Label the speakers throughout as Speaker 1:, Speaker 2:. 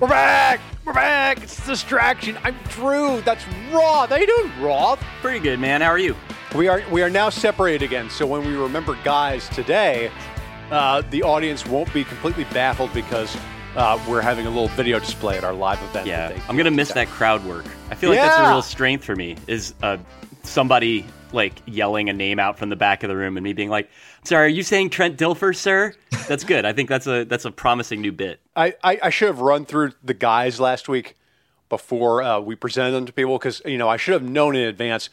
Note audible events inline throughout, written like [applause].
Speaker 1: We're back. We're back. It's a distraction. I'm Drew. That's Roth. How you doing, Roth?
Speaker 2: Pretty good, man. How are you?
Speaker 1: We are we are now separated again. So when we remember guys today, uh, the audience won't be completely baffled because uh, we're having a little video display at our live event.
Speaker 2: Yeah, I'm gonna miss that crowd work. I feel like that's a real strength for me. Is uh, somebody like yelling a name out from the back of the room and me being like, "Sorry, are you saying Trent Dilfer, sir?" That's good. I think that's a that's a promising new bit.
Speaker 1: I, I, I should have run through the guys last week before uh, we presented them to people because you know I should have known in advance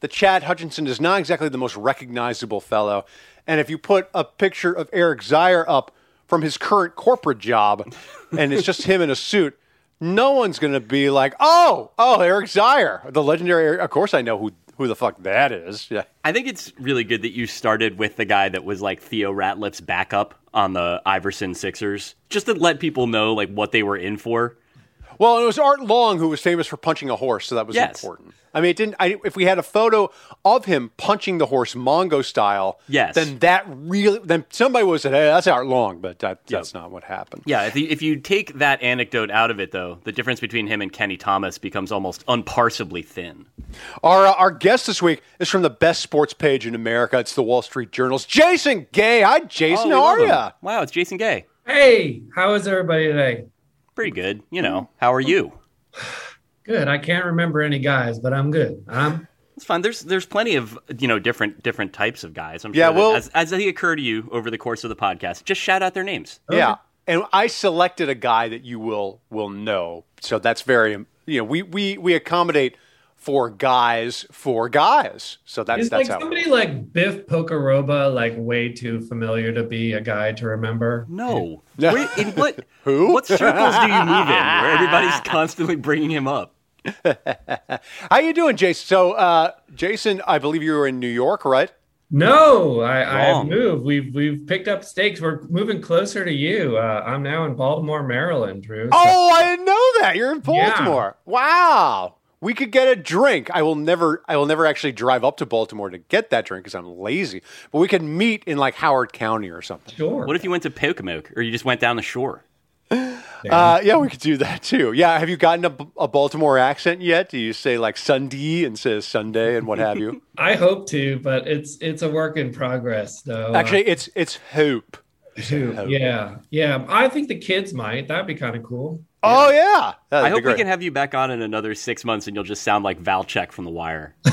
Speaker 1: that Chad Hutchinson is not exactly the most recognizable fellow, and if you put a picture of Eric Zeier up from his current corporate job, and it's just him in a suit. No one's going to be like, "Oh, oh, Eric Zeier, the legendary." Of course, I know who who the fuck that is. Yeah,
Speaker 2: I think it's really good that you started with the guy that was like Theo Ratliff's backup on the Iverson Sixers, just to let people know like what they were in for.
Speaker 1: Well, it was Art Long who was famous for punching a horse, so that was
Speaker 2: Yes.
Speaker 1: important. I mean, it didn't. I, if we had a photo of him punching the horse Mongo style,
Speaker 2: Yes.
Speaker 1: then that really, then somebody would have said, "Hey, that's Art Long," but that, that's not what happened.
Speaker 2: Yeah, if you, if you take that anecdote out of it, though, the difference between him and Kenny Thomas becomes almost unparsably thin.
Speaker 1: Our uh, our guest this week is from the best sports page in America. It's the Wall Street Journal's Jason Gay. Hi, Jason.
Speaker 2: Oh,
Speaker 1: how are you?
Speaker 2: Wow, it's Jason Gay.
Speaker 3: Hey, how is everybody today?
Speaker 2: Pretty good. You know, how are you? [sighs]
Speaker 3: Good. I can't remember any guys, but I'm good. I'm
Speaker 2: It's fun. There's there's plenty of you know different different types of guys. I'm
Speaker 1: Yeah,
Speaker 2: sure
Speaker 1: well-
Speaker 2: as, as they occur to you over the course of the podcast, just shout out their names.
Speaker 1: Yeah, and I selected a guy that you will will know. So that's very you know we we we accommodate for guys for guys. So that's
Speaker 3: is
Speaker 1: that's
Speaker 3: like
Speaker 1: how.
Speaker 3: somebody like Biff Pocoroba like way too familiar to be a guy to remember.
Speaker 2: No,
Speaker 1: Yeah. [laughs]
Speaker 2: Where- in what [laughs]
Speaker 1: Who?
Speaker 2: what circles do you move in where everybody's [laughs] constantly bringing him up?
Speaker 1: How you doing, Jason? So, uh, Jason, I believe you were in New York, right?
Speaker 3: No, I, I have moved. We've we've picked up stakes. We're moving closer to you. Uh, I'm now in Baltimore, Maryland, Drew. So-
Speaker 1: Oh, I didn't know that. You're in Baltimore. Wow. We could get a drink. I will never. I will never actually drive up to Baltimore to get that drink because I'm lazy. But we could meet in like Howard County or something.
Speaker 3: sure.
Speaker 2: What if you went to Pocomoke or you just went down the shore?
Speaker 1: Uh, yeah, we could do that too. Yeah, have you gotten a, a Baltimore accent yet? Do you say like Sunday and of Sunday and what have you? [laughs]
Speaker 3: I hope to, but it's it's a work in progress, though.
Speaker 1: Actually, it's it's hope.
Speaker 3: Shoot, yeah, yeah. I think the kids might. That'd be kind of cool.
Speaker 1: Oh yeah, That'd
Speaker 2: I
Speaker 1: be
Speaker 2: hope we can have you back on in another six months and you'll just sound like Valchek from The Wire. [laughs]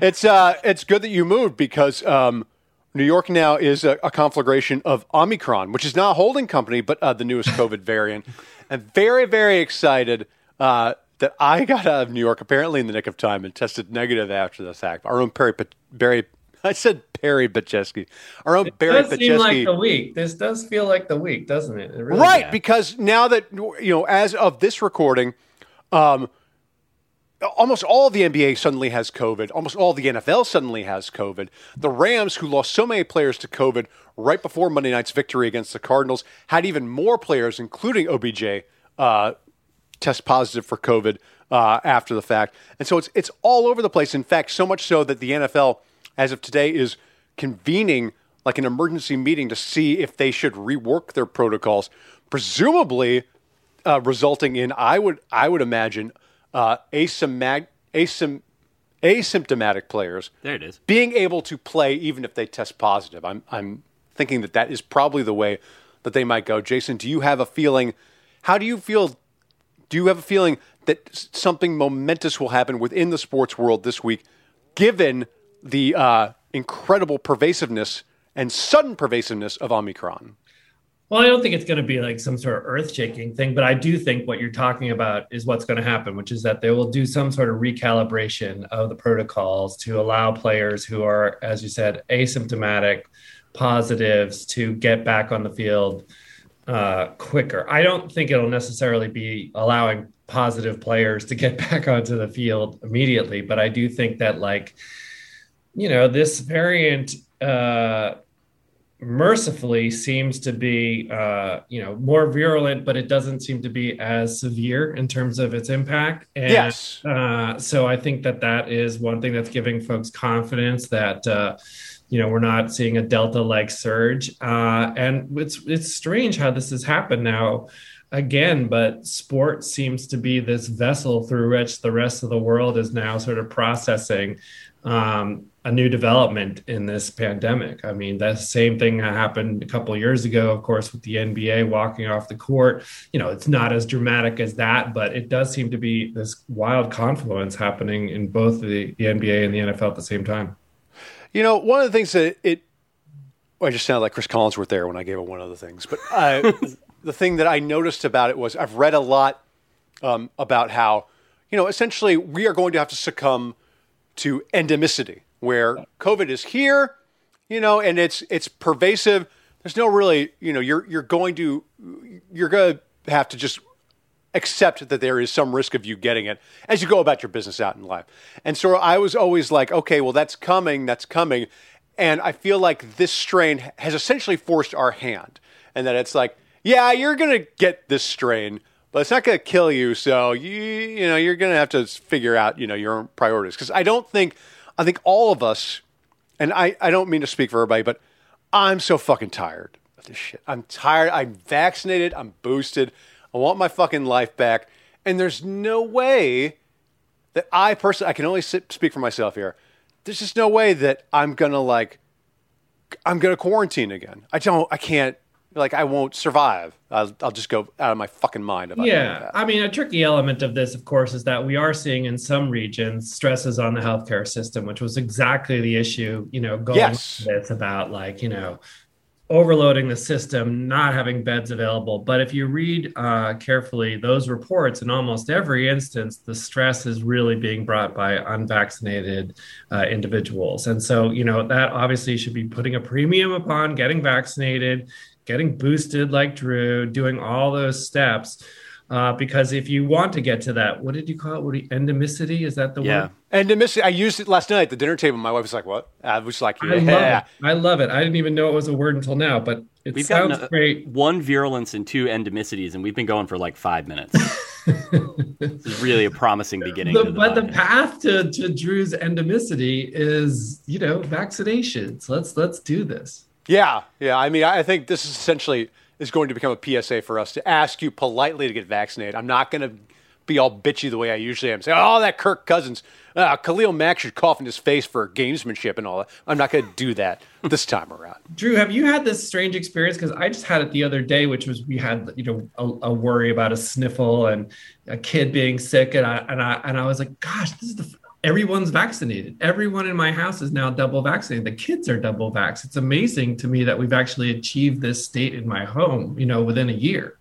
Speaker 1: It's uh, it's good that you moved because um, New York now is a, a conflagration of Omicron, which is not a holding company, but uh, the newest COVID variant. [laughs] I'm very, very excited uh, that I got out of New York apparently in the nick of time and tested negative after the fact. Our own Perry, Barry, [laughs] I said Perry Petchesky. Our own Barry
Speaker 3: It does seem like the week. This does feel like the week, doesn't it? It really
Speaker 1: Right,
Speaker 3: does.
Speaker 1: because now that you know, as of this recording, um, almost all the NBA suddenly has COVID. Almost all the NFL suddenly has COVID. The Rams, who lost so many players to COVID right before Monday night's victory against the Cardinals, had even more players, including OBJ, uh, test positive for COVID uh, after the fact. And so it's it's all over the place. In fact, so much so that the NFL, as of today, is convening like an emergency meeting to see if they should rework their protocols, presumably uh, resulting in I would I would imagine uh, asymptomatic asym- asymptomatic players
Speaker 2: There it is.
Speaker 1: being able to play even if they test positive. I'm I'm thinking that that is probably the way that they might go. Jason, do you have a feeling? How do you feel? Do you have a feeling that something momentous will happen within the sports world this week, given the uh, incredible pervasiveness and sudden pervasiveness of Omicron?
Speaker 3: Well, I don't think it's going to be like some sort of earth shaking thing, but I do think what you're talking about is what's going to happen, which is that they will do some sort of recalibration of the protocols to allow players who are, as you said, asymptomatic positives to get back on the field uh, quicker. I don't think it'll necessarily be allowing positive players to get [laughs] back onto the field immediately, but I do think that, like, you know, this variant. Uh, mercifully seems to be uh, you know more virulent but it doesn't seem to be as severe in terms of its impact and
Speaker 1: Yes.
Speaker 3: uh, so i think that that is one thing that's giving folks confidence that uh, you know we're not seeing a delta like surge uh, and it's it's strange how this has happened now again but sport seems to be this vessel through which the rest of the world is now sort of processing um, a new development in this pandemic. I mean, that same thing happened a couple years ago, of course, with the NBA walking off the court. You know, it's not as dramatic as that, but it does seem to be this wild confluence happening in both the, the NBA and the NFL at the same time.
Speaker 1: You know, one of the things that it, well, I just sounded like Cris Collinsworth there when I gave it one of the things, but uh, [laughs] the thing that I noticed about it was I've read a lot um, about how, you know, essentially we are going to have to succumb to endemicity where COVID is here, you know, and it's it's pervasive. There's no really, you know, you're you're going to you're going to have to just accept that there is some risk of you getting it as you go about your business out in life. And so I was always like, okay, well that's coming, that's coming. And I feel like this strain has essentially forced our hand. And that it's like, yeah, you're going to get this strain, but it's not going to kill you. So you you know, you're going to have to figure out, you know, your own priorities cuz I don't think I think all of us, and I, I don't mean to speak for everybody, but I'm so fucking tired of this shit. I'm tired. I'm vaccinated. I'm boosted. I want my fucking life back. And there's no way that I personally, I can only sit, speak for myself here. There's just no way that I'm going to like, I'm going to quarantine again. I don't, I can't, like I won't survive. I'll, I'll just go out of my fucking mind. About it.
Speaker 3: yeah, I mean, a tricky element of this, of course, is that we are seeing in some regions stresses on the healthcare system, which was exactly the issue. You know, going
Speaker 1: yes.
Speaker 3: it's about like you know overloading the system, not having beds available. But if you read uh, carefully those reports, in almost every instance, the stress is really being brought by unvaccinated uh, individuals. And so, you know, that obviously should be putting a premium upon getting vaccinated getting boosted like Drew, doing all those steps. Uh, because if you want to get to that, what did you call it? What you, endemicity? Is that the
Speaker 1: yeah.
Speaker 3: word?
Speaker 1: Endemicity. I used it last night at the dinner table. My wife was like, "What?" I was like, "Yeah."
Speaker 3: I love it. I love it. I didn't even know it was a word until now, but it we've sounds
Speaker 2: got
Speaker 3: great.
Speaker 2: One virulence and two endemicities, and we've been going for like five minutes. [laughs] this is really a promising beginning.
Speaker 3: The,
Speaker 2: the
Speaker 3: but the path to, to Drew's endemicity is, you know, vaccinations. Let's let's do this.
Speaker 1: Yeah, yeah. I mean, I think this is essentially is going to become a PSA for us to ask you politely to get vaccinated. I'm not going to be all bitchy the way I usually am. Say, oh, that Kirk Cousins, uh, Khalil Mack should cough in his face for gamesmanship and all that. I'm not going to do that [laughs] this time around.
Speaker 3: Drew, have you had this strange experience? Because I just had it the other day, which was we had you know a, a, worry about a sniffle and a kid being sick, and I and I and I was like, gosh, this is the everyone's vaccinated. Everyone in my house is now double vaccinated. The kids are double vax. It's amazing to me that we've actually achieved this state in my home, you know, within a year.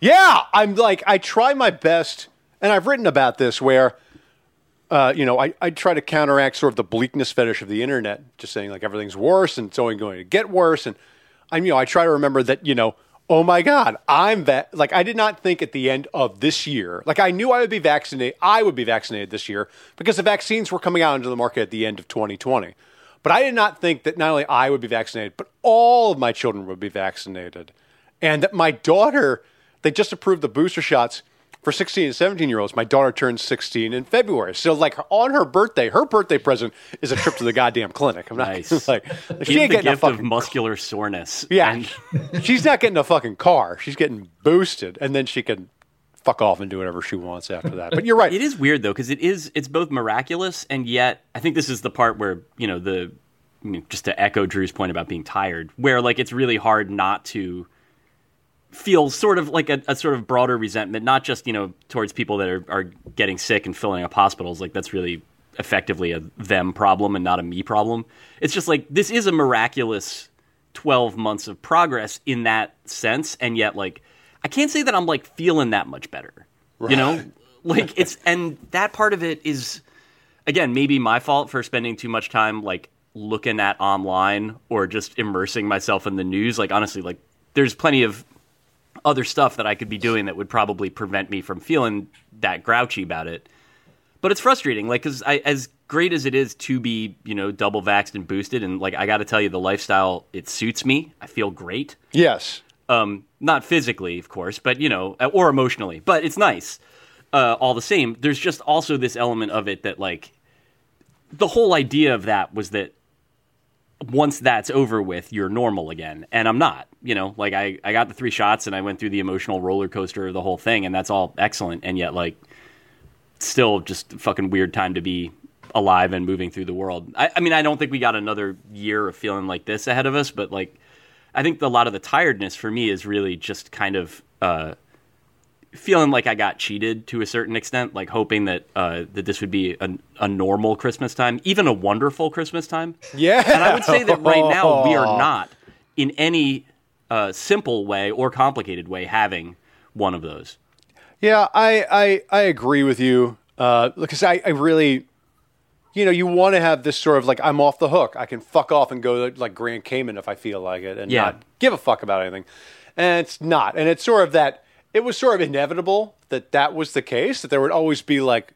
Speaker 1: Yeah, I'm like I try my best, and I've written about this where, uh, you know, I, I try to counteract sort of the bleakness fetish of the internet, just saying like everything's worse and it's only going to get worse, and I'm you know I try to remember that you know oh my God, I'm va- like, I did not think at the end of this year, like, I knew I would be vaccinated, I would be vaccinated this year because the vaccines were coming out into the market at the end of 2020. But I did not think that not only I would be vaccinated, but all of my children would be vaccinated. And that my daughter, they just approved the booster shots for 16 and 17 year olds. My daughter turns 16 in February. So, like, on her birthday, her birthday present is a trip to the goddamn clinic. I'm not
Speaker 2: nice. [laughs]
Speaker 1: like,
Speaker 2: she ain't getting a fucking of muscular soreness.
Speaker 1: Yeah. And... [laughs] she's not getting a fucking car. She's getting boosted. And then she can fuck off and do whatever she wants after that. But you're right. [laughs]
Speaker 2: it is weird, though, because it is, it's both miraculous and yet I think this is the part where, you know, the, I mean, just to echo Drew's point about being tired, where, like, it's really hard not to feel sort of like a, a, sort of broader resentment, not just you know towards people that are, are getting sick and filling up hospitals. Like that's really effectively a them problem and not a me problem. It's just like this is a miraculous twelve months of progress in that sense, and yet like I can't say that I'm like feeling that much better. Right. You know, [laughs] like it's and that part of it is again maybe my fault for spending too much time like looking at online or just immersing myself in the news. Like honestly, like there's plenty of other stuff that I could be doing that would probably prevent me from feeling that grouchy about it. But it's frustrating, like, because as great as it is to be, you know, double vaxxed and boosted, and like, I got to tell you, the lifestyle it suits me. I feel great.
Speaker 1: Yes.
Speaker 2: Um, not physically, of course, but you know, or emotionally, but it's nice. Uh, all the same, there's just also this element of it that, like, the whole idea of that was that once that's over with, you're normal again. And I'm not. You know, like I, I got the three shots and I went through the emotional roller coaster of the whole thing, and that's all excellent. And yet, like, still just fucking weird time to be alive and moving through the world. I, I mean, I don't think we got another year of feeling like this ahead of us, but like, I think a lot of the tiredness for me is really just kind of uh, feeling like I got cheated to a certain extent, like hoping that uh, that this would be a, a normal Christmas time, even a wonderful Christmas time.
Speaker 1: Yeah.
Speaker 2: And I would say that right now we are not in any uh, simple way or complicated way having one of those.
Speaker 1: Yeah, I I, I agree with you uh, because I, I really, you know, you want to have this sort of like I'm off the hook. I can fuck off and go to, like Grand Cayman if I feel like it, and
Speaker 2: Yeah.
Speaker 1: not give a fuck about anything. And it's not, and it's sort of that. It was sort of inevitable that that was the case. That there would always be like,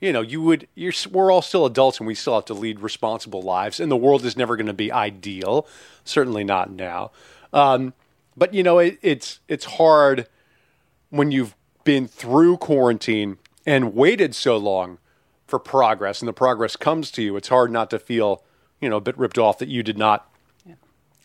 Speaker 1: you know, you would. You're we're all still adults, and we still have to lead responsible lives, and the world is never going to be ideal. Certainly not now. Um, but you know, it, it's it's hard when you've been through quarantine and waited so long for progress and the progress comes to you it's hard not to feel you know a bit ripped off that you did not you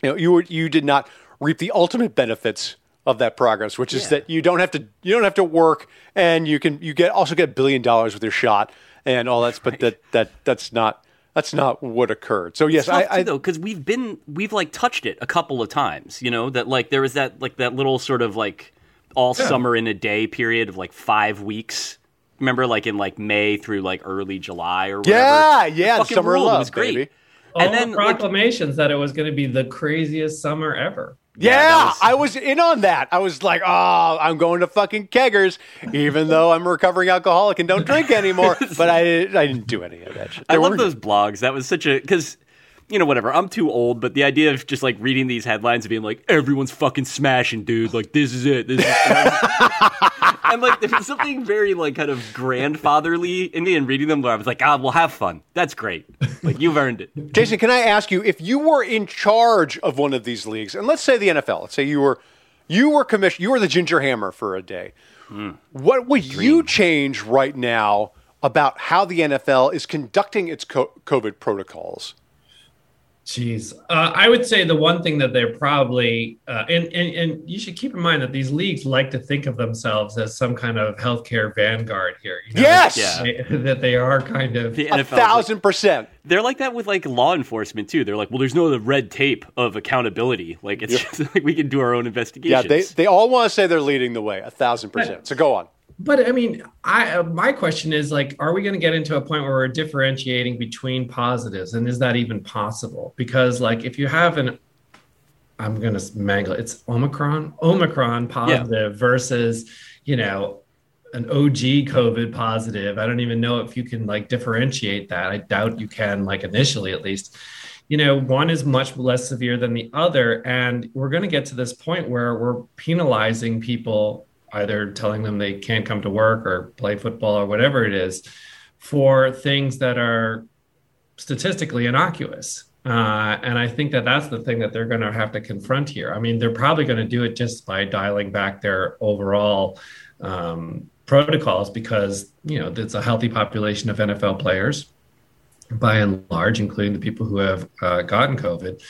Speaker 1: know you were, you did not reap the ultimate benefits of that progress which is
Speaker 2: Yeah.
Speaker 1: that you don't have to you don't have to work and you can you get also get a billion dollars with your shot and all that's but that that that's not that's not what occurred so yes
Speaker 2: tough
Speaker 1: I, I
Speaker 2: too, though because we've been we've like touched it a couple of times you know that like there was that like that little sort of like all summer in a day period of like five weeks remember like in like may through like early july or whatever
Speaker 1: Yeah, yeah,
Speaker 2: fucking
Speaker 1: summer love,
Speaker 2: was great
Speaker 1: baby.
Speaker 3: All
Speaker 2: and
Speaker 3: the
Speaker 2: then like,
Speaker 3: proclamations that it was going to be the craziest summer ever.
Speaker 1: Yeah,
Speaker 2: that was-
Speaker 1: I was in on that. I was like, oh, I'm going to fucking keggers, even though I'm a recovering alcoholic and don't drink anymore. [laughs] but I, I didn't do any of that shit.
Speaker 2: I love those blogs. That was such a because you know whatever. I'm too old, but the idea of just like reading these headlines and being like, everyone's fucking smashing, dude. Like this is it. This is. [laughs] and like there's something very like kind of grandfatherly in me and reading them where I was like, ah, well, have fun. That's great. Like you've earned it.
Speaker 1: Jason, can I ask you if you were in charge of one of these leagues, and let's say the NFL, let's say you were, you were commission, you were the ginger hammer for a day. What would you change right now about how the NFL is conducting its co- COVID protocols?
Speaker 3: Jeez, uh, I would say the one thing that they're probably, uh, and, and and you should keep in mind that these leagues like to think of themselves as some kind of healthcare vanguard here. You know,
Speaker 1: Yes!
Speaker 3: that they- that they are kind of.
Speaker 2: The
Speaker 1: A
Speaker 2: NFL, 's like-
Speaker 1: thousand percent.
Speaker 2: they're like that with like law enforcement too. They're like, well, there's no other red tape of accountability. Like it's just [laughs] like we can do our own
Speaker 1: investigation.
Speaker 2: Yeah,
Speaker 1: they, they all want to say they're leading the way, a thousand percent. So go on.
Speaker 3: But I mean, I uh, my question is like, are we going to get into a point where we're differentiating between positives, and is that even possible? Because like, if you have an, I'm going to mangle it's Omicron, Omicron positive versus, you know, an OG COVID positive. I don't even know if you can like differentiate that. I doubt you can, like initially at least. You know, one is much less severe than the other, and we're going to get to this point where we're penalizing people either telling them they can't come to work or play football or whatever it is for things that are statistically innocuous. Uh, and I think that that's the thing that they're going to have to confront here. I mean, they're probably going to do it just by dialing back their overall um, protocols because, you know, it's a healthy population of NFL players by and large, including the people who have uh, gotten COVID.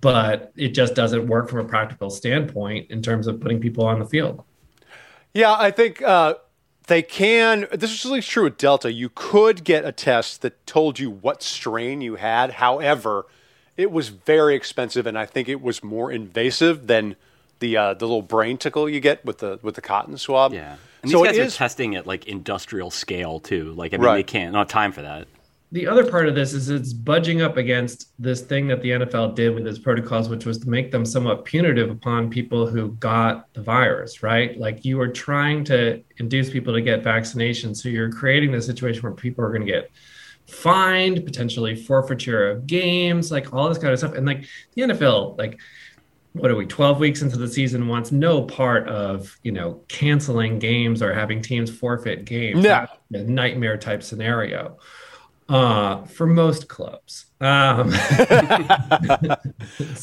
Speaker 3: But it just doesn't work from a practical standpoint in terms of putting people on the field.
Speaker 1: Yeah, I think uh, they can. This is really true with Delta. You could get a test that told you what strain you had. However, it was very expensive, and I think it was more invasive than the uh, the little brain tickle you get with the with the cotton swab.
Speaker 2: yeah. And
Speaker 1: so
Speaker 2: these guys
Speaker 1: it
Speaker 2: are
Speaker 1: is.
Speaker 2: testing at like industrial scale too. Like I mean,
Speaker 1: Right.
Speaker 2: they can't. Not time for that.
Speaker 3: The other part of this is it's budging up against this thing that the NFL did with its protocols, which was to make them somewhat punitive upon people who got the virus, right? Like you are trying to induce people to get vaccinations. So you're creating this situation where people are going to get fined, potentially forfeiture of games, like all this kind of stuff. And like the NFL, like, what are we 12 weeks into the season wants no part of you know canceling games or having teams forfeit games a nightmare type scenario uh, for most clubs. Um, [laughs]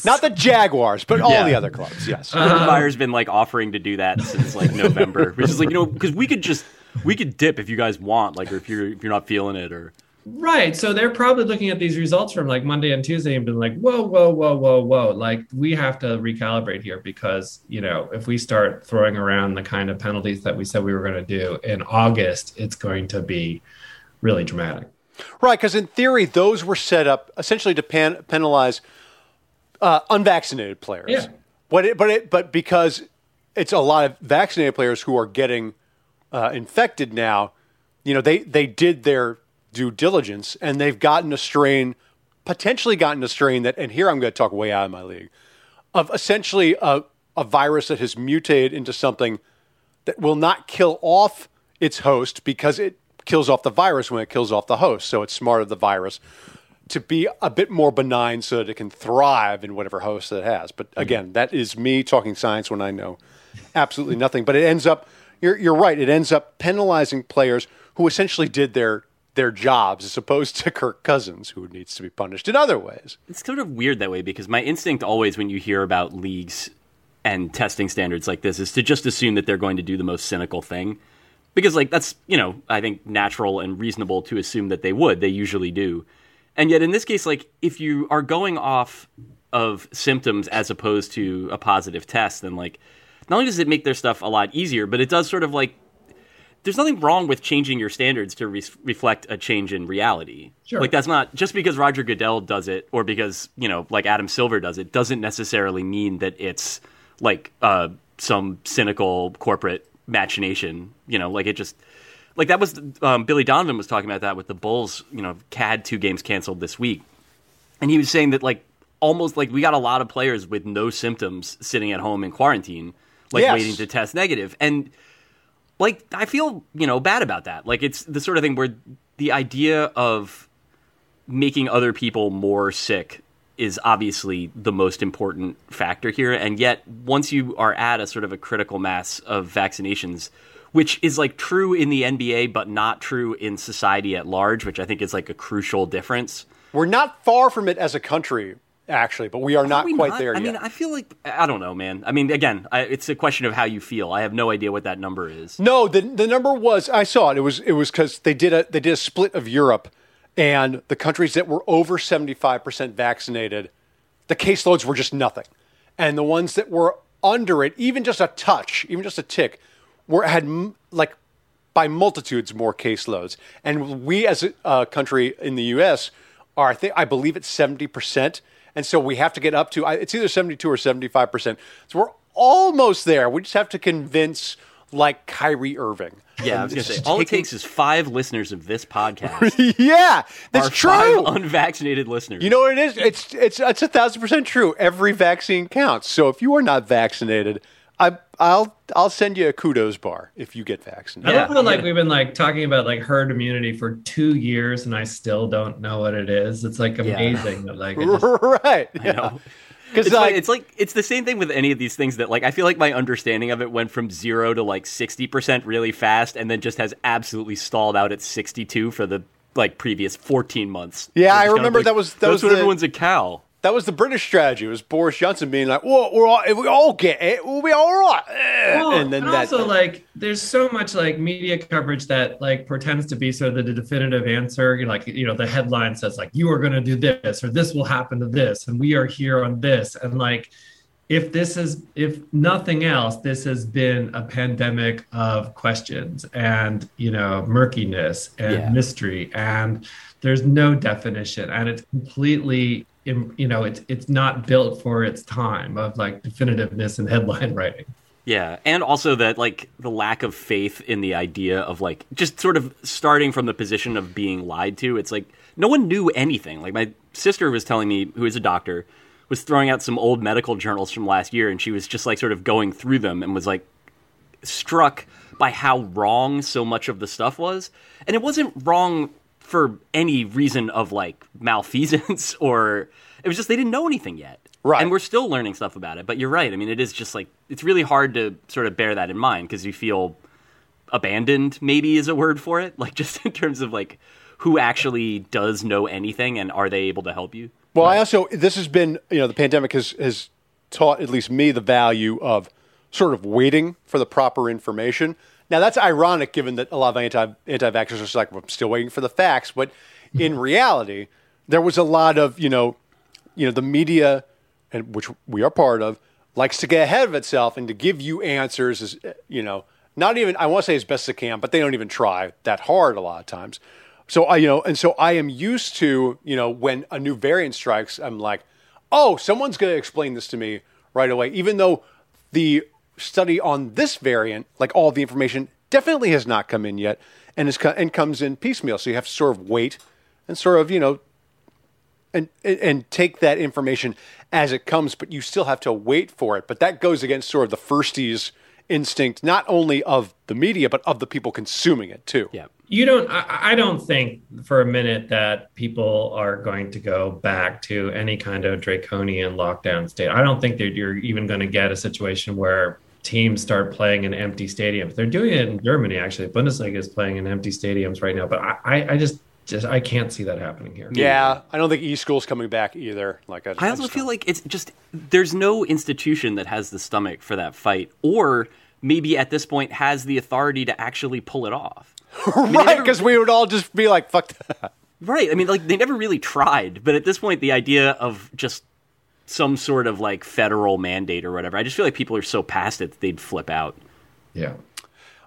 Speaker 1: Not the Jaguars, but all
Speaker 3: Yeah.
Speaker 1: the other clubs. Yes. [laughs]
Speaker 2: Urban Meyer's been like offering to do that since like November, which is like you know because we could just we could dip if you guys want, like or if you're if you're not feeling it or
Speaker 3: Right. So they're probably looking at these results from like Monday and Tuesday and been like, whoa, whoa, whoa, whoa, whoa. Like we have to recalibrate here because, you know, if we start throwing around the kind of penalties that we said we were going to do in August, it's going to be really dramatic.
Speaker 1: Right. Because in theory, those were set up essentially to pan- penalize uh, unvaccinated players.
Speaker 3: Yeah.
Speaker 1: But it, but it, but because it's a lot of vaccinated players who are getting uh, infected now, you know, they they did their due diligence and they've gotten a strain, potentially gotten a strain that, and here I'm going to talk way out of my league, of essentially a, a virus that has mutated into something that will not kill off its host because it kills off the virus when it kills off the host. So it's smart of the virus to be a bit more benign so that it can thrive in whatever host it has. But mm-hmm. again, that is me talking science when I know absolutely nothing. But it ends up, you're, you're right, it ends up penalizing players who essentially did their their jobs as opposed to Kirk Cousins, who needs to be punished in other ways.
Speaker 2: It's sort of weird that way because my instinct always, when you hear about leagues and testing standards like this, is to just assume that they're going to do the most cynical thing. Because, like, that's, you know, I think natural and reasonable to assume that they would. They usually do. And yet, in this case, like, if you are going off of symptoms as opposed to a positive test, then, like, not only does it make their stuff a lot easier, but it does sort of like there's nothing wrong with changing your standards to re- reflect a change in reality.
Speaker 3: Sure.
Speaker 2: Like that's not just because Roger Goodell does it or because you know like Adam Silver does it doesn't necessarily mean that it's like uh, some cynical corporate machination. You know, like it just like that was um, Billy Donovan was talking about that with the Bulls. You know, had two games canceled this week, and he was saying that like almost like we got a lot of players with no symptoms sitting at home in quarantine, like
Speaker 1: Yes.
Speaker 2: waiting to test negative and like I feel you know bad about that. Like it's the sort of thing where the idea of making other people more sick is obviously the most important factor here, and yet once you are at a sort of a critical mass of vaccinations. Which is like true in the NBA, but not true in society at large, which I think is like a crucial difference.
Speaker 1: We're not far from it as a country, actually, but we are not
Speaker 2: we
Speaker 1: quite
Speaker 2: not?
Speaker 1: there
Speaker 2: I
Speaker 1: yet.
Speaker 2: I mean, I feel like I don't know, man. I mean, again, I, it's a question of how you feel. I have no idea what that number is.
Speaker 1: No, the the number was I saw it. It was it was because they did a they did a split of Europe, and the countries that were over seventy five percent vaccinated, the caseloads were just nothing, and the ones that were under it, even just a touch, even just a tick, were had like by multitudes more caseloads. And we as a country in the U.S. are I think I believe it's seventy percent, and so we have to get up to it's either seventy two or seventy five percent. So we're almost there. We just have to convince like Kyrie Irving.
Speaker 2: Yeah, I was gonna
Speaker 1: Just
Speaker 2: say all it takes is five listeners of this podcast. [laughs]
Speaker 1: yeah, that's
Speaker 2: are
Speaker 1: true.
Speaker 2: Five unvaccinated listeners.
Speaker 1: you know what it is? It's it's it's a thousand percent true. Every vaccine counts. So if you are not vaccinated, I I'll I'll send you a kudos bar if you get vaccinated.
Speaker 3: I
Speaker 1: vaccinated.
Speaker 3: love how like we've been like talking about like herd immunity for two years and I still don't know what it is. It's like amazing that like [laughs] just-
Speaker 1: right.
Speaker 2: I know.
Speaker 1: Because
Speaker 2: It's like,
Speaker 1: like,
Speaker 2: it's like it's the same thing with any of these things that like I feel like my understanding of it went from zero to like sixty percent really fast, and then just has absolutely stalled out at sixty two for the like previous fourteen months.
Speaker 1: Yeah,
Speaker 2: It's
Speaker 1: I
Speaker 2: kind of
Speaker 1: remember
Speaker 2: like,
Speaker 1: that was- that
Speaker 2: that's
Speaker 1: was
Speaker 2: when
Speaker 1: the-
Speaker 2: everyone's a cow.
Speaker 1: That was the British strategy. It was Boris Johnson being like, "Well, we're all, if we all get it, we'll be all right." Eh.
Speaker 3: Well,
Speaker 1: and then
Speaker 3: and
Speaker 1: that
Speaker 3: also like there's so much like media coverage that like pretends to be sort of the definitive answer. You know, like you know, the headline says like you are going to do this or this will happen to this, and we are here on this, and like if this is if nothing else, this has been a pandemic of questions and you know murkiness and
Speaker 2: Yeah.
Speaker 3: mystery, and there's no definition, and it's completely. You know, it's it's not built for its time of like definitiveness and headline [laughs] writing.
Speaker 2: Yeah, and also that like the lack of faith in the idea of like just sort of starting from the position of being lied to. It's like no one knew anything. Like my sister was telling me, who is a doctor, was throwing out some old medical journals from last year, and she was just like sort of going through them and was like struck by how wrong so much of the stuff was, and it wasn't wrong for any reason of like malfeasance [laughs] or it was just they didn't know anything yet.
Speaker 1: Right.
Speaker 2: And we're still learning stuff about it. But you're right. I mean, it is just like it's really hard to sort of bear that in mind because you feel abandoned. Maybe is a word for it. Like [laughs] just in terms of like who actually does know anything and are they able to help you?
Speaker 1: Well, I also this has been you know the pandemic has has taught at least me the value of sort of waiting for the proper information. Now that's ironic given that a lot of anti anti vaxxers are just like I'm still waiting for the facts, but mm-hmm. in reality, there was a lot of you know, you know, the media, and which we are part of, likes to get ahead of itself and to give you answers as you know, not even I want to say as best they can, but they don't even try that hard a lot of times. So I, you know, and so I am used to, you know, when a new variant strikes, I'm like, oh, someone's going to explain this to me right away, even though the study on this variant, like all the information, definitely has not come in yet, and is and comes in piecemeal. So you have to sort of wait and sort of, you know, and and take that information as it comes, but you still have to wait for it. But that goes against sort of the firsties instinct, not only of the media, but of the people consuming it too.
Speaker 2: Yeah.
Speaker 3: You don't, I, I don't think for a minute that people are going to go back to any kind of draconian lockdown state. I don't think that you're even going to get a situation where teams start playing in empty stadiums. They're doing it in Germany, actually. Bundesliga is playing in empty stadiums right now, but I, I just, just I can't see that happening here.
Speaker 1: Yeah, I don't think e school's coming back either. Like I,
Speaker 2: I also feel like it's just there's no institution that has the stomach for that fight, or maybe at this point has the authority to actually pull it off. [laughs]
Speaker 1: I mean, right, because we would all just be like, "Fuck that."
Speaker 2: Right. I mean, like they never really tried, but at this point, the idea of just some sort of like federal mandate or whatever, I just feel like people are so past it that they'd flip out.
Speaker 3: Yeah.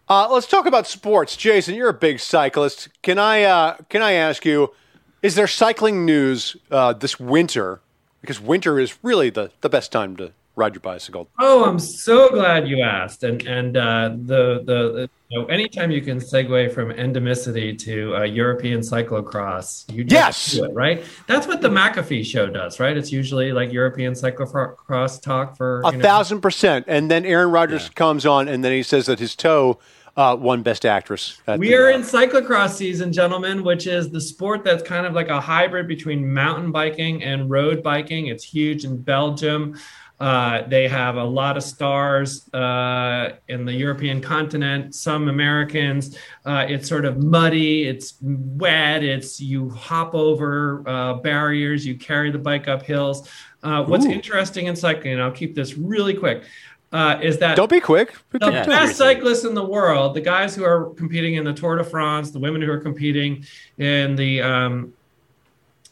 Speaker 1: Uh, let's talk about sports, Jason. You're a big cyclist. Can I uh, can I ask you? Is there cycling news uh, this winter? Because winter is really the, the best time to ride your bicycle.
Speaker 3: Oh, I'm so glad you asked. And and uh, the the, the you know, anytime you can segue from endemicity to uh, European cyclocross, you just
Speaker 1: yes,
Speaker 3: do it, right? That's what the McAfee show does, right? It's usually like European cyclocross talk for
Speaker 1: a know. thousand percent. And then Aaron Rodgers yeah. comes on, and then he says that his toe. Uh, won Best Actress.
Speaker 3: we
Speaker 1: the,
Speaker 3: are in cyclocross season, gentlemen, which is the sport that's kind of like a hybrid between mountain biking and road biking. It's huge in Belgium. Uh, they have a lot of stars uh, in the European continent, some Americans. Uh, it's sort of muddy, it's wet, it's you hop over uh, barriers, you carry the bike up hills. Uh, what's Ooh. interesting in cycling, and I'll keep this really quick, uh, is that
Speaker 1: don't be quick.
Speaker 3: The yeah, best cyclists in the world, the guys who are competing in the Tour de France, the women who are competing in the um,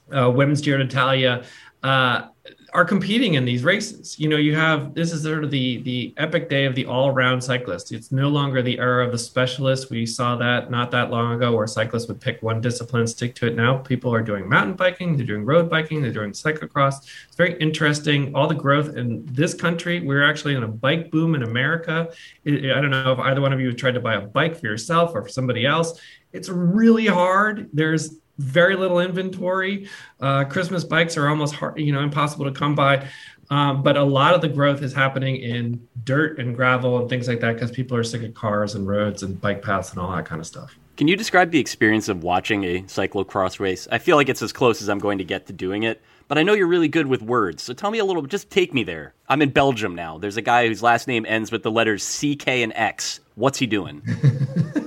Speaker 3: Women's Giro d'Italia, are competing in these races. You know, you have this is sort of the the epic day of the all-round cyclist. It's no longer the era of the specialist. We saw that not that long ago where cyclists would pick one discipline, stick to it. Now people are doing mountain biking, they're doing road biking, they're doing cyclocross. It's very interesting. All the growth in this country. We're actually in a bike boom in America. I don't know if either one of you tried to buy a bike for yourself or for somebody else. It's really hard. There's very little inventory. Uh, Christmas bikes are almost hard, you know, impossible to come by. Um, but a lot of the growth is happening in dirt and gravel and things like that because people are sick of cars and roads and bike paths and all that kind of stuff.
Speaker 2: Can you describe the experience of watching a cyclocross race? I feel like it's as close as I'm going to get to doing it, but I know you're really good with words. So tell me a little, just take me there. I'm in Belgium now. There's a guy whose last name ends with the letters C, K, and X. What's he doing? [laughs]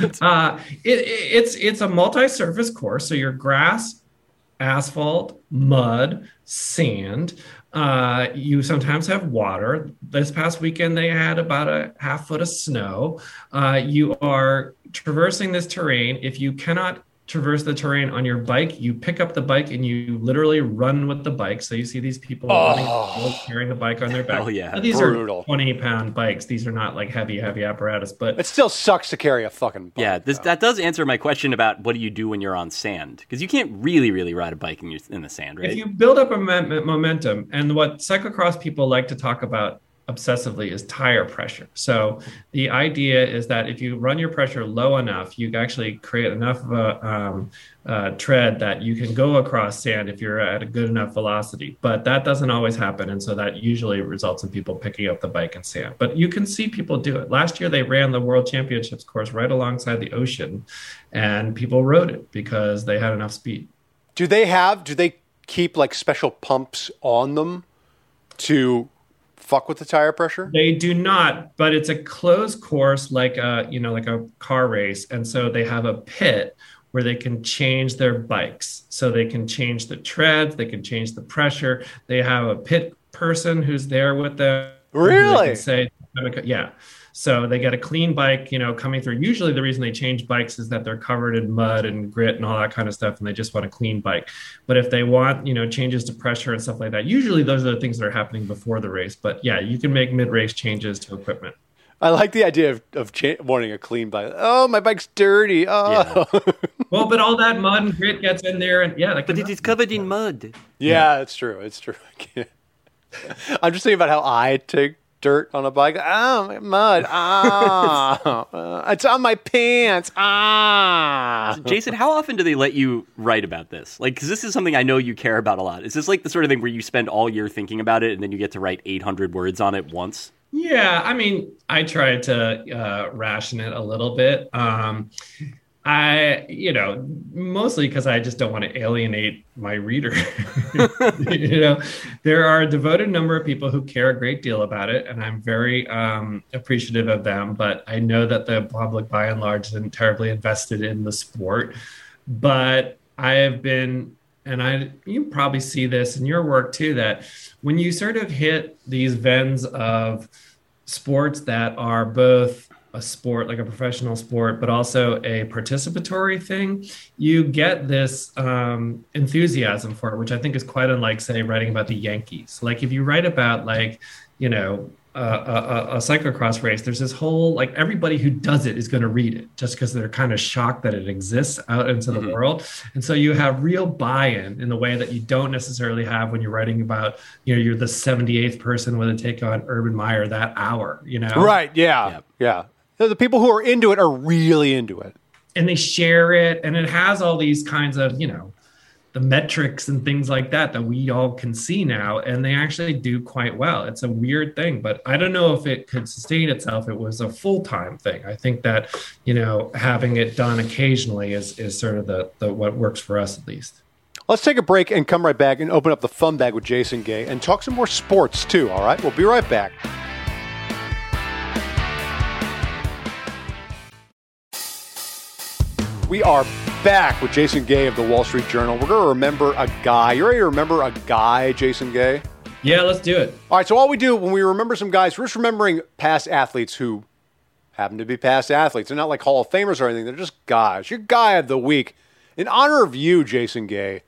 Speaker 2: [laughs]
Speaker 3: uh, it, it's it's a multi-surface course, so your grass, asphalt, mud, sand. Uh, you sometimes have water. This past weekend, they had about a half foot of snow. Uh, you are traversing this terrain. If you cannot traverse the terrain on your bike. You pick up the bike and you literally run with the bike. So you see these people oh. running, carrying the bike on their back.
Speaker 2: Oh yeah,
Speaker 3: now, these Brutal. are twenty pound bikes. These are not like heavy, heavy apparatus. But
Speaker 1: it still sucks to carry a fucking. Bike,
Speaker 2: yeah, this, that does answer my question about what do you do when you're on sand because you can't really, really ride a bike in, your, in the sand, right?
Speaker 3: If you build up a momentum, and what cyclocross people like to talk about obsessively is tire pressure. So the idea is that if you run your pressure low enough, you actually create enough of a um, uh, tread that you can go across sand if you're at a good enough velocity. But that doesn't always happen, and so that usually results in people picking up the bike in sand. But you can see people do it. Last year they ran the World Championships course right alongside the ocean, and people rode it because they had enough speed.
Speaker 1: Do they have? Do they keep like special pumps on them to fuck with the tire pressure?
Speaker 3: They do not, but it's a closed course like a, you know, like a car race. And so they have a pit where they can change their bikes. So they can change the treads, they can change the pressure. They have a pit person who's there with them.
Speaker 1: Really?
Speaker 3: say Yeah. So they get a clean bike, you know, coming through. Usually the reason they change bikes is that they're covered in mud and grit and all that kind of stuff, and they just want a clean bike. But if they want, you know, changes to pressure and stuff like that, usually those are the things that are happening before the race. But yeah, you can make mid-race changes to equipment.
Speaker 1: I like the idea of, of cha- wanting a clean bike. Oh, my bike's dirty. Oh, yeah.
Speaker 3: well, but all that mud and grit gets in there, and yeah,
Speaker 2: but it is covered in mud.
Speaker 1: Yeah, yeah. it's true. It's true. [laughs] I'm just thinking about how I take dirt on a bike. Oh, mud. [laughs] Ah, uh, it's on my pants. Ah. [laughs]
Speaker 2: Jason, how often do they let you write about this? Like, because this is something I know you care about a lot. Is this like the sort of thing where you spend all year thinking about it and then you get to write 800 words on it once?
Speaker 3: Yeah, I mean, I tried to uh, ration it a little bit. Um, I, you know, mostly because I just don't want to alienate my reader. [laughs] you know, there are a devoted number of people who care a great deal about it, and I'm very um, appreciative of them. But I know that the public, by and large, isn't terribly invested in the sport. But I have been, and I, you probably see this in your work too, that when you sort of hit these vens of sports that are both a sport like a professional sport but also a participatory thing you get this um, enthusiasm for it which i think is quite unlike say writing about the yankees like if you write about like you know a, a, a, cyclocross race, there's this whole like everybody who does it is going to read it just because they're kind of shocked that it exists out into the mm-hmm. world. And so you have real buy-in in the way that you don't necessarily have when you're writing about, you know, you're the 78th person with a take on Urban Meyer that hour, you know?
Speaker 1: Right. Yeah. Yeah. yeah. The people who are into it are really into it.
Speaker 3: And they share it. And it has all these kinds of, you know, the metrics and things like that that we all can see now and they actually do quite well. It's a weird thing but i don't know if it could sustain itself. It was a full-time thing. I think that you know having it done occasionally is is sort of the, the what works for us at least.
Speaker 1: Let's take a break and come right back and open up the Funbag with jason gay and talk some more sports too all right? We'll be right back we are back with Jason Gay of the Wall Street Journal. We're going to remember a guy. You ready to remember a guy, Jason Gay?
Speaker 3: Yeah, let's do it.
Speaker 1: All right, so all we do when we remember some guys, we're just remembering past athletes who happen to be past athletes. They're not like Hall of Famers or anything. They're just guys. Your guy of the week. In honor of you, Jason Gay,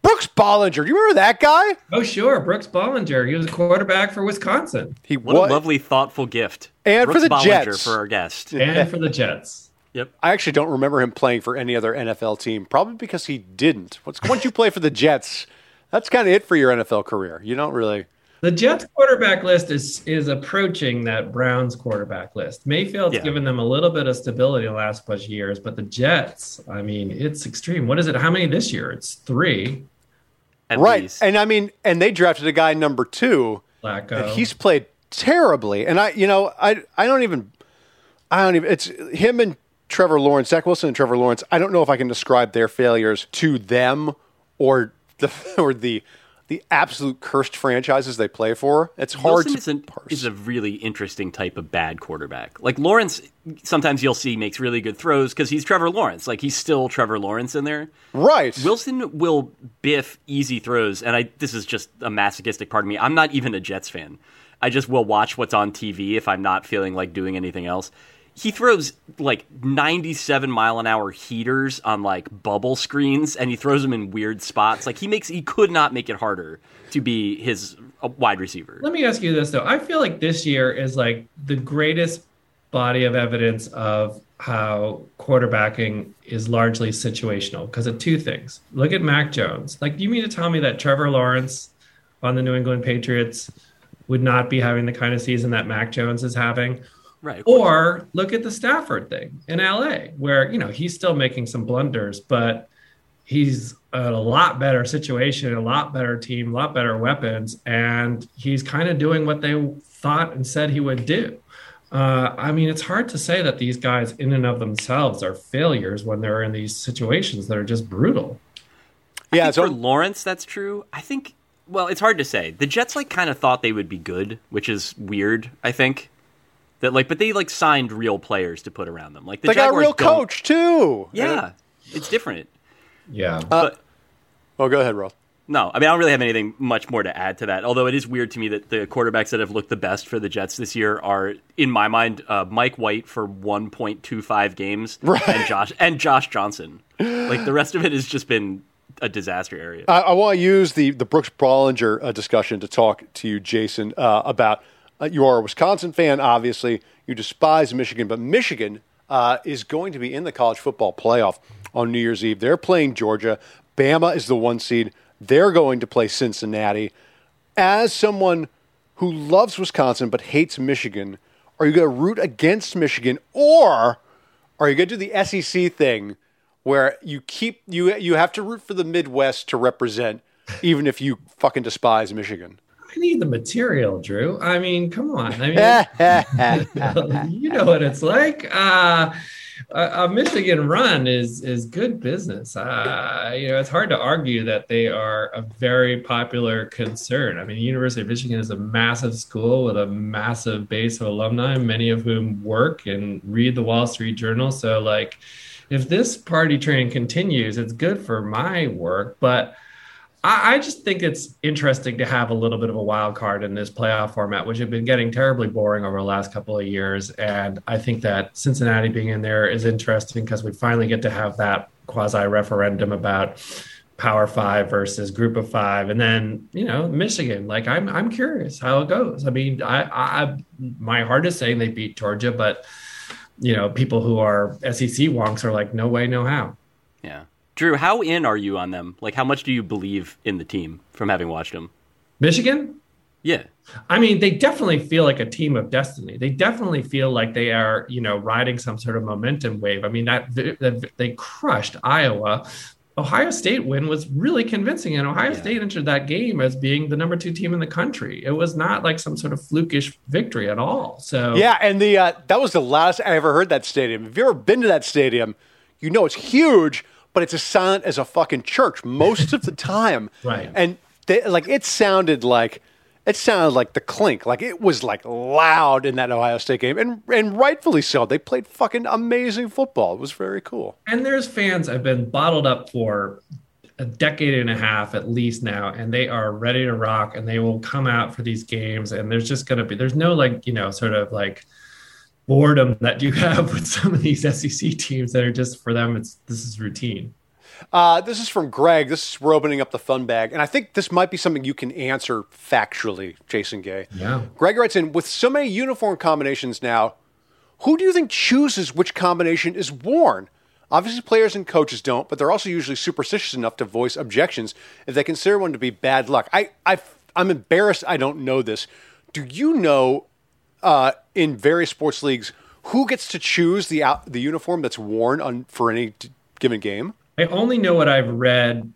Speaker 1: Brooks Bollinger. Do you remember that guy?
Speaker 3: Oh, sure. Brooks Bollinger. He was a quarterback for Wisconsin.
Speaker 2: He what was. a lovely, thoughtful gift.
Speaker 1: And
Speaker 2: Brooks
Speaker 1: for the
Speaker 2: Bollinger
Speaker 1: Jets.
Speaker 2: for our guest.
Speaker 3: And for the Jets.
Speaker 2: Yep.
Speaker 1: I actually don't remember him playing for any other NFL team, probably because he didn't. Once, once you play for the Jets, that's kind of it for your NFL career. You don't really.
Speaker 3: The Jets quarterback list is is approaching that Browns quarterback list. Mayfield's yeah. given them a little bit of stability the last bunch of years, but the Jets, I mean, it's extreme. What is it? How many this year? It's three.
Speaker 2: At
Speaker 1: right.
Speaker 2: Least.
Speaker 1: And I mean, and they drafted a guy number two.
Speaker 3: Flacco.
Speaker 1: And he's played terribly. And I, you know, I, I don't even, I don't even. It's him and Trevor Lawrence, Zach Wilson, and Trevor Lawrence. I don't know if I can describe their failures to them or the [laughs] or the the absolute cursed franchises they play for. It's hard
Speaker 2: Wilson
Speaker 1: to parse.
Speaker 2: Is a really interesting type of bad quarterback. Like Lawrence, sometimes you'll see makes really good throws because he's Trevor Lawrence. Like he's still Trevor Lawrence in there.
Speaker 1: Right.
Speaker 2: Wilson will biff easy throws, and I this is just a masochistic part of me. I'm not even a Jets fan. I just will watch what's on TV if I'm not feeling like doing anything else he throws like 97 mile an hour heaters on like bubble screens and he throws them in weird spots. Like he makes he could not make it harder to be his uh, wide receiver.
Speaker 3: Let me ask you this though. I feel like this year is like the greatest body of evidence of how quarterbacking is largely situational because of two things. Look at mac jones. Like do you mean to tell me that trevor lawrence on the new england patriots would not be having the kind of season that mac jones is having
Speaker 2: Right.
Speaker 3: Or look at the Stafford thing in LA, where, you know, he's still making some blunders, but he's a lot better situation, a lot better team, a lot better weapons, and he's kind of doing what they thought and said he would do. Uh, I mean, it's hard to say that these guys, in and of themselves, are failures when they're in these situations that are just brutal.
Speaker 2: Yeah, so for Lawrence, that's true. I think. Well, it's hard to say. The Jets like kind of thought they would be good, which is weird. I think that like, but they like signed real players to put around them. Like the
Speaker 1: they
Speaker 2: Jaguars
Speaker 1: got a real coach too.
Speaker 2: Yeah, it's different.
Speaker 3: Yeah.
Speaker 2: But
Speaker 1: Oh, go ahead, Roth.
Speaker 2: No, I mean I don't really have anything much more to add to that. Although it is weird to me that the quarterbacks that have looked the best for the Jets this year are, in my mind, uh, Mike White for 1.25 games,
Speaker 1: Right.
Speaker 2: and Josh and Josh Johnson. Like the rest of it has just been a disaster area.
Speaker 1: I, I want to use the the Brooks Bollinger uh, discussion to talk to you, Jason, uh, about uh, you are a Wisconsin fan. Obviously, you despise Michigan, but Michigan uh, is going to be in the college football playoff on New Year's Eve. They're playing Georgia. Bama is the one seed. They're going to play Cincinnati. As someone who loves Wisconsin but hates Michigan, are you going to root against Michigan, or are you going to do the SEC thing? where you keep you you have to root for the Midwest to represent, even if you fucking despise Michigan.
Speaker 3: I need the material, Drew. I mean, come on. I mean, [laughs] you know what it's like. Uh, a, a Michigan run is is good business. Uh, you know, it's hard to argue that they are a very popular concern. I mean, the University of Michigan is a massive school with a massive base of alumni, many of whom work and read the Wall Street Journal. So, like, if this party train continues, it's good for my work, but. I, I just think it's interesting to have a little bit of a wild card in this playoff format, which had been getting terribly boring over the last couple of years. And I think that Cincinnati being in there is interesting because we finally get to have that quasi referendum about Power Five versus Group of Five, and then you know Michigan. Like I'm, I'm curious how it goes. I mean, I, I, my heart is saying they beat Georgia, but you know, people who are SEC wonks are like, no way, no how.
Speaker 2: Yeah. Drew, how in are you on them? Like, how much do you believe in the team from having watched them?
Speaker 3: Michigan?
Speaker 2: Yeah.
Speaker 3: I mean, they definitely feel like a team of destiny. They definitely feel like they are, you know, riding some sort of momentum wave. I mean, that, that they crushed Iowa. Ohio State win was really convincing, and Ohio
Speaker 2: Yeah.
Speaker 3: State entered that game as being the number two team in the country. It was not like some sort of flukish victory at all. So
Speaker 1: Yeah, and the uh, that was the last I ever heard that stadium. If you've ever been to that stadium, you know it's huge, but it's as silent as a fucking church most of the [laughs] time.
Speaker 3: Right.
Speaker 1: And they, like it sounded like it sounded like the clink. Like it was like loud in that Ohio State game, and and rightfully so. They played fucking amazing football. It was very cool.
Speaker 3: and there's fans I've been bottled up for a decade and a half at least now and they are ready to rock and they will come out for these games and there's just going to be there's no like you know sort of like boredom that you have with some of these SEC teams that are just for them it's this is routine
Speaker 1: Uh, this is from Greg. This is we're opening up the Funbag, and I think this might be something you can answer factually, Jason Gay.
Speaker 3: yeah
Speaker 1: Greg writes in with so many uniform combinations now. Who do you think chooses which combination is worn? Obviously, players and coaches don't, but they're also usually superstitious enough to voice objections if they consider one to be bad luck. I, I, I'm embarrassed I don't know this. Do you know uh, in various sports leagues who gets to choose the out, the uniform that's worn on for any t- given game?
Speaker 3: I only know what I've read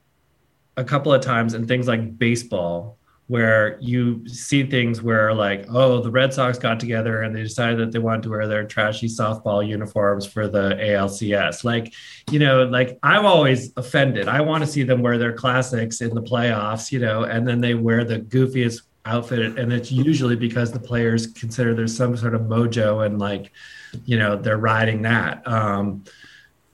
Speaker 3: a couple of times in things like baseball, where you see things where, like, oh, the Red Sox got together and they decided that they wanted to wear their trashy softball uniforms for the ALCS. Like, you know, like I'm always offended. I want to see them wear their classics in the playoffs, you know, and then they wear the goofiest outfit. And it's usually because the players consider there's some sort of mojo and, like, you know, they're riding that. Um,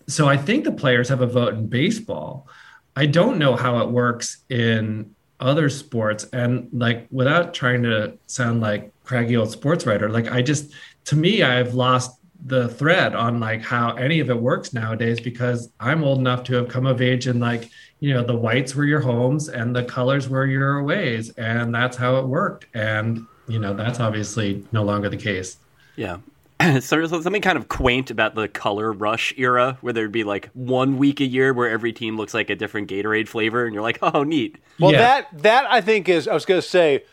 Speaker 3: so I think the players have a vote in baseball. I don't know how it works in other sports. And like, without trying to sound like craggy old sports writer, like I just, to me, I've lost the thread on like how any of it works nowadays because I'm old enough to have come of age and like, you know, the whites were your homes and the colors were your ways. And that's how it worked. And, you know, that's obviously no longer the case.
Speaker 2: Yeah. [clears throat] so there's something kind of quaint about the color rush era where there'd be like one week a year where every team looks like a different Gatorade flavor and you're like, oh, neat.
Speaker 1: Well,
Speaker 3: Yeah.
Speaker 1: that that I think is I was going to say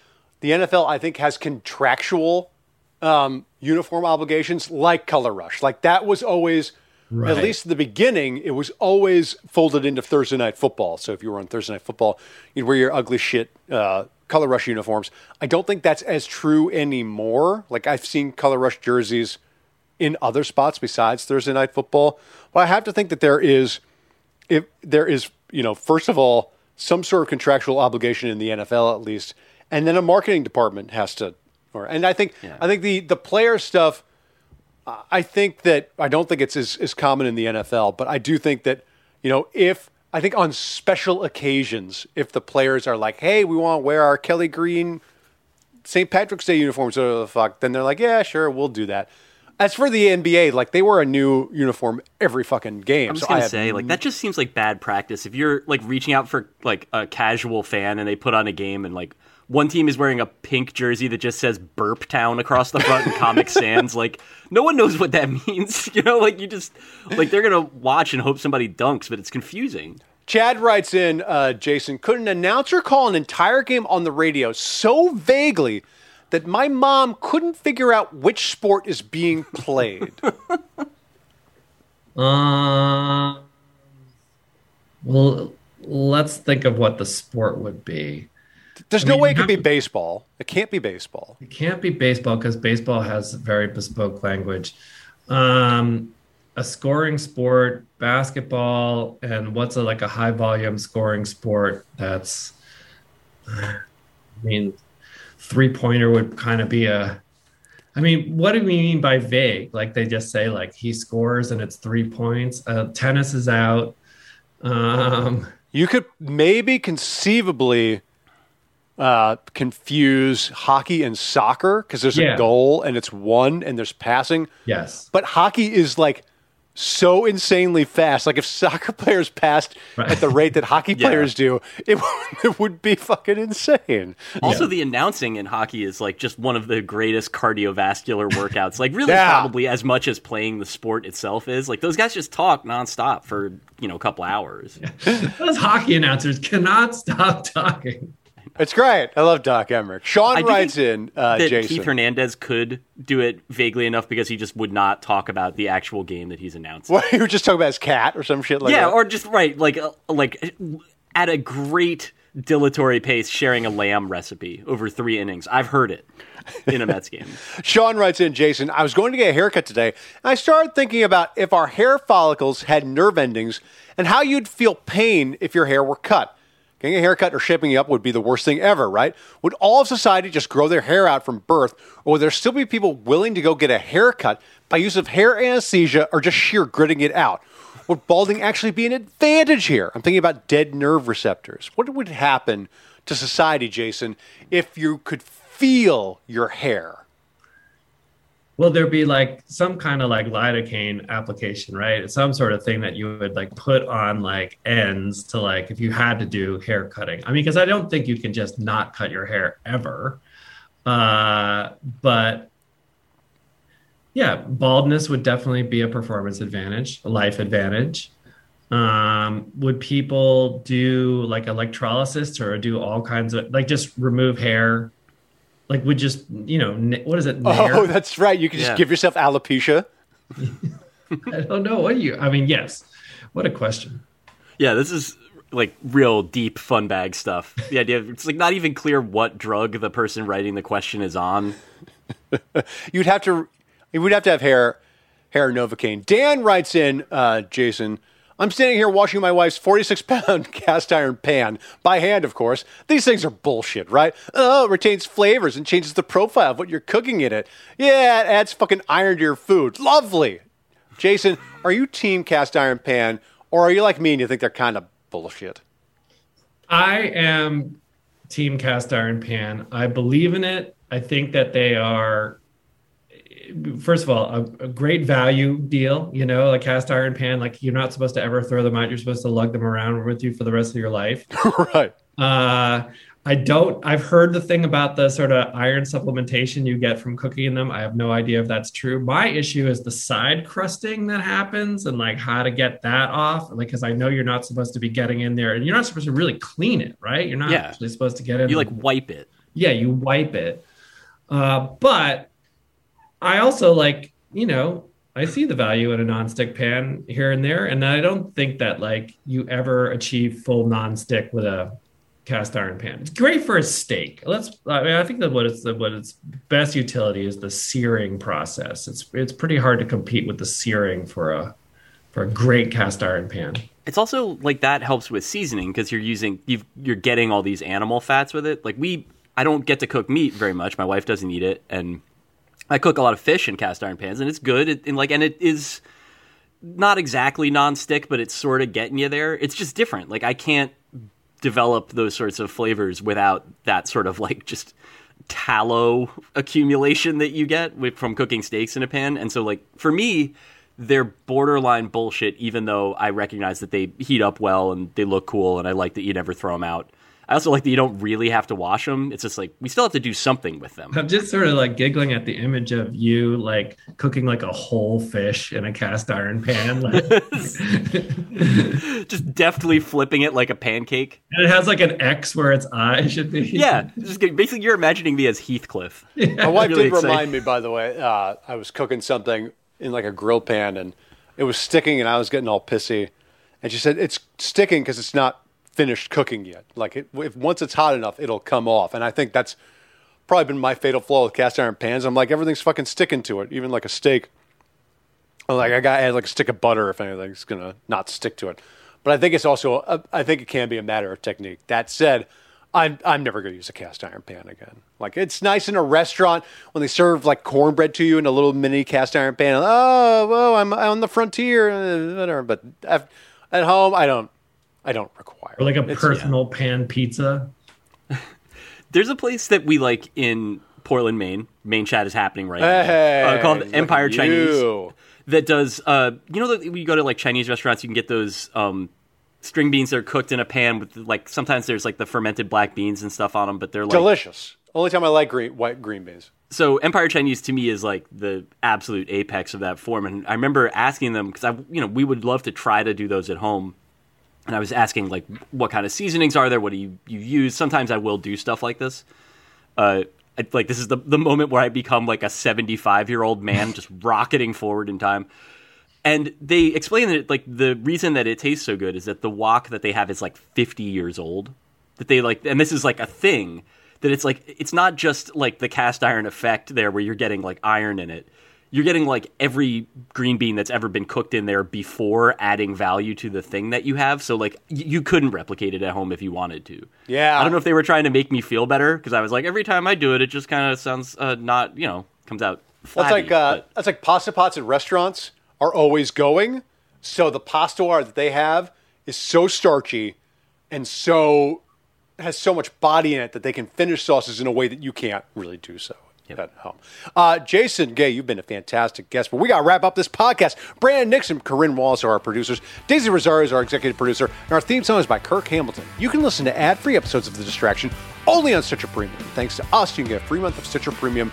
Speaker 1: the NFL I think has contractual um, uniform obligations like color rush. Like that was always
Speaker 3: Right.
Speaker 1: at least in the beginning it was always folded into Thursday night football. So if you were on Thursday night football, you'd wear your ugly shit uh, color rush uniforms. I don't think that's as true anymore. Like I've seen color rush jerseys in other spots besides Thursday night football, but I have to think that there is if there is, you know, first of all, some sort of contractual obligation in the NFL at least, and then a marketing department has to, or and I think
Speaker 2: Yeah.
Speaker 1: I think the the player stuff. I think that I don't think it's as, as common in the NFL, but I do think that you know if I think on special occasions, if the players are like, "Hey, we want to wear our Kelly Green St. Patrick's Day uniforms," or the fuck, then they're like, "Yeah, sure, we'll do that." As for the NBA, like they wear a new uniform every fucking game.
Speaker 2: I'm just
Speaker 1: so
Speaker 2: gonna say, like that just seems like bad practice. If you're like reaching out for like a casual fan and they put on a game and like one team is wearing a pink jersey that just says Burp Town across the front in Comic [laughs] Sans, like no one knows what that [laughs] means. [laughs] You know, like you just like they're gonna watch and hope somebody dunks, but it's confusing.
Speaker 1: Chad writes in, uh, Jason, could an announcer call an entire game on the radio so vaguely that my mom couldn't figure out which sport is being played?
Speaker 3: Uh, well, let's think of what the sport would be.
Speaker 1: There's
Speaker 3: I
Speaker 1: no
Speaker 3: mean,
Speaker 1: way it could be baseball. It can't be baseball.
Speaker 3: It can't be baseball because baseball has very bespoke language. Um, a scoring sport, basketball, and what's a, like a high volume scoring sport that's, I mean, three pointer would kind of be a. I mean, what do we mean by vague? Like they just say like he scores and it's three points. Uh, tennis is out. Um,
Speaker 1: You could maybe conceivably uh, confuse hockey and soccer because there's
Speaker 3: Yeah.
Speaker 1: a goal and it's one and there's passing.
Speaker 3: yes.
Speaker 1: But hockey is like so insanely fast. Like if soccer [laughs] players passed
Speaker 3: Right.
Speaker 1: at the rate that hockey [laughs]
Speaker 2: Yeah.
Speaker 1: players do, it, would- [laughs] it would be fucking insane.
Speaker 2: Also, the announcing in hockey is like just one of the greatest cardiovascular workouts. Like, really,
Speaker 1: Yeah.
Speaker 2: probably as much as playing the sport itself is. Like, those guys just talk nonstop for you know a couple hours.
Speaker 3: Those hockey announcers cannot stop talking.
Speaker 1: It's great. I love Doc Emrick. Sean
Speaker 2: I do
Speaker 1: writes in, uh,
Speaker 2: that
Speaker 1: Jason.
Speaker 2: Keith Hernandez could do it vaguely enough because he just would not talk about the actual game that he's announcing.
Speaker 1: What, you were just talking about his cat or some shit like
Speaker 2: yeah,
Speaker 1: that?
Speaker 2: or just right, like uh, like at a great dilatory pace, sharing a lamb recipe over three innings. I've heard it in a Mets game. [laughs]
Speaker 1: Sean writes in, Jason, I was going to get a haircut today, and I started thinking about if our hair follicles had nerve endings and how you'd feel pain if your hair were cut. Getting a haircut or shaping up would be the worst thing ever, right? Would all of society just grow their hair out from birth, or would there still be people willing to go get a haircut by use of hair anesthesia or just sheer gritting it out? Would balding actually be an advantage here? I'm thinking about dead nerve receptors. What would happen to society, Jason, if you could feel your hair?
Speaker 3: Will there be like some kind of like lidocaine application, right? Some sort of thing that you would like put on like ends to like if you had to do hair cutting. I mean, because I don't think you can just not cut your hair ever. Uh, but yeah, baldness would definitely be a performance advantage, a life advantage. Um, would people do like electrolysis or do all kinds of like just remove hair? Like would just you know n- what is it? nair?
Speaker 1: Oh, [laughs] that's right. You can just
Speaker 2: Yeah.
Speaker 1: give yourself alopecia. [laughs]
Speaker 3: I don't know what are you. I mean, yes. What a question.
Speaker 2: Yeah, this is like real deep Funbag stuff. The idea of it's like not even clear what drug the person writing the question is on. [laughs]
Speaker 1: You'd have to, you would have to have hair, hair novocaine. Dan writes in, uh, Jason. I'm standing here washing my wife's 46 pound [laughs] cast iron pan by hand, of course. These things are bullshit, right? Oh, it retains flavors and changes the profile of what you're cooking in it. Yeah, it adds fucking iron to your food. Lovely. Jason, are you team cast iron pan or are you like me and you think they're kind of bullshit?
Speaker 3: I am team cast iron pan. I believe in it. I think that they are, first of all, a, a great value deal. You know, a cast iron pan, like you're not supposed to ever throw them out. You're supposed to lug them around with you for the rest of your life. [laughs]
Speaker 1: right.
Speaker 3: Uh, I don't. I've heard the thing about the sort of iron supplementation you get from cooking them. I have no idea if that's true. My issue is the side crusting that happens and like how to get that off. Like, because I know you're not supposed to be getting in there, and you're not supposed to really clean it, right? You're not
Speaker 2: Yeah.
Speaker 3: actually supposed to get in.
Speaker 2: You like wipe it.
Speaker 3: yeah, you wipe it. Uh, but I also like, you know, I see the value in a nonstick pan here and there, and I don't think that like you ever achieve full nonstick with a cast iron pan. It's great for a steak. Let's. I mean, I think that what it's what its best utility is the searing process. It's it's pretty hard to compete with the searing for a for a great cast iron pan.
Speaker 2: It's also like that helps with seasoning because you're using you've, you're getting all these animal fats with it. Like we, I don't get to cook meat very much. My wife doesn't eat it, and I cook a lot of fish in cast iron pans, and it's good. It, and like, and it is not exactly non-stick, but it's sort of getting you there. It's just different. Like I can't develop those sorts of flavors without that sort of like just tallow accumulation that you get with, from cooking steaks in a pan. And so like for me, they're borderline bullshit even though I recognize that they heat up well and they look cool and I like that you never throw them out. I also like that you don't really have to wash them. It's just like we still have to do something with them.
Speaker 3: I'm just sort of like giggling at the image of you like cooking like a whole fish in a cast iron pan. Like, [laughs]
Speaker 2: just deftly flipping it like a pancake.
Speaker 3: And it has like an X where its eye should be.
Speaker 2: Yeah, just basically you're imagining me as Heathcliff. [laughs]
Speaker 1: Yeah. My wife really did exciting. remind me, by the way. Uh, I was cooking something in like a grill pan and it was sticking, and I was getting all pissy. And she said, "It's sticking because it's not finished cooking yet. Like it, if once it's hot enough, it'll come off. And I think that's probably been my fatal flaw with cast iron pans. I'm like everything's fucking sticking to it, even like a steak. I'm like I got to add like a stick of butter if anything's gonna not stick to it. But I think it's also a, I think it can be a matter of technique. That said. I'm I'm never going to use a cast iron pan again. Like it's nice in a restaurant when they serve like cornbread to you in a little mini cast iron pan. Oh, well, I'm, on the frontier, whatever. But at home, I don't I don't require.
Speaker 3: Or like a personal yeah. pan pizza. [laughs]
Speaker 2: There's a place that we like in Portland, Maine. Main chat is happening right hey, now. Uh, called Empire Chinese. That does, uh, you know, when you go to like Chinese restaurants, you can get those um, string beans that are cooked in a pan with like sometimes there's like the fermented black beans and stuff on them, but they're like
Speaker 1: delicious. Only time I like green white green beans.
Speaker 2: So Empire Chinese to me is like the absolute apex of that form, and I remember asking them because I, you know, we would love to try to do those at home and I was asking like what kind of seasonings are there? What do you you use? Sometimes I will do stuff like this. Uh, I, like this is the the moment where I become like a seventy five year old man just [laughs] rocketing forward in time. And they explain that like the reason that it tastes so good is that the wok that they have is like fifty years old. That they like, and this is like a thing that it's like it's not just like the cast iron effect there where you're getting like iron in it you're getting like every green bean that's ever been cooked in there before adding value to the thing that you have. So like y- you couldn't replicate it at home if you wanted to.
Speaker 1: Yeah.
Speaker 2: I don't know if they were trying to make me feel better because I was like every time I do it, it just kind of sounds uh, not you know comes out. Flabby,
Speaker 1: that's like uh, that's like pasta pots at restaurants are always going. So the pasta water that they have is so starchy and so has so much body in it that they can finish sauces in a way that you can't really do so yep. at home. Uh, Jason Gay, you've been a fantastic guest, but we got to wrap up this podcast. Brandon Nixon, Corinne Wallace are our producers. Daisy Rosario is our executive producer, and our theme song is by Kirk Hamilton. You can listen to ad-free episodes of The Distraction only on Stitcher Premium. Thanks to us, you can get a free month of Stitcher Premium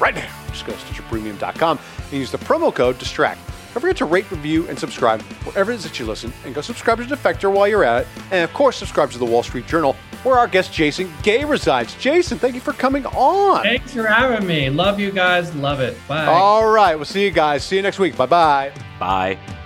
Speaker 1: right now. Just go to StitcherPremium.com and use the promo code DISTRACT. Don't forget to rate, review, and subscribe wherever it is that you listen, and go subscribe to Defector while you're at it. And of course, subscribe to the Wall Street Journal where our guest Jason Gay resides. Jason, thank you for coming on.
Speaker 3: Thanks for having me. Love you guys. Love it. Bye.
Speaker 1: All right. We'll see you guys. See you next week. Bye-bye.
Speaker 2: Bye.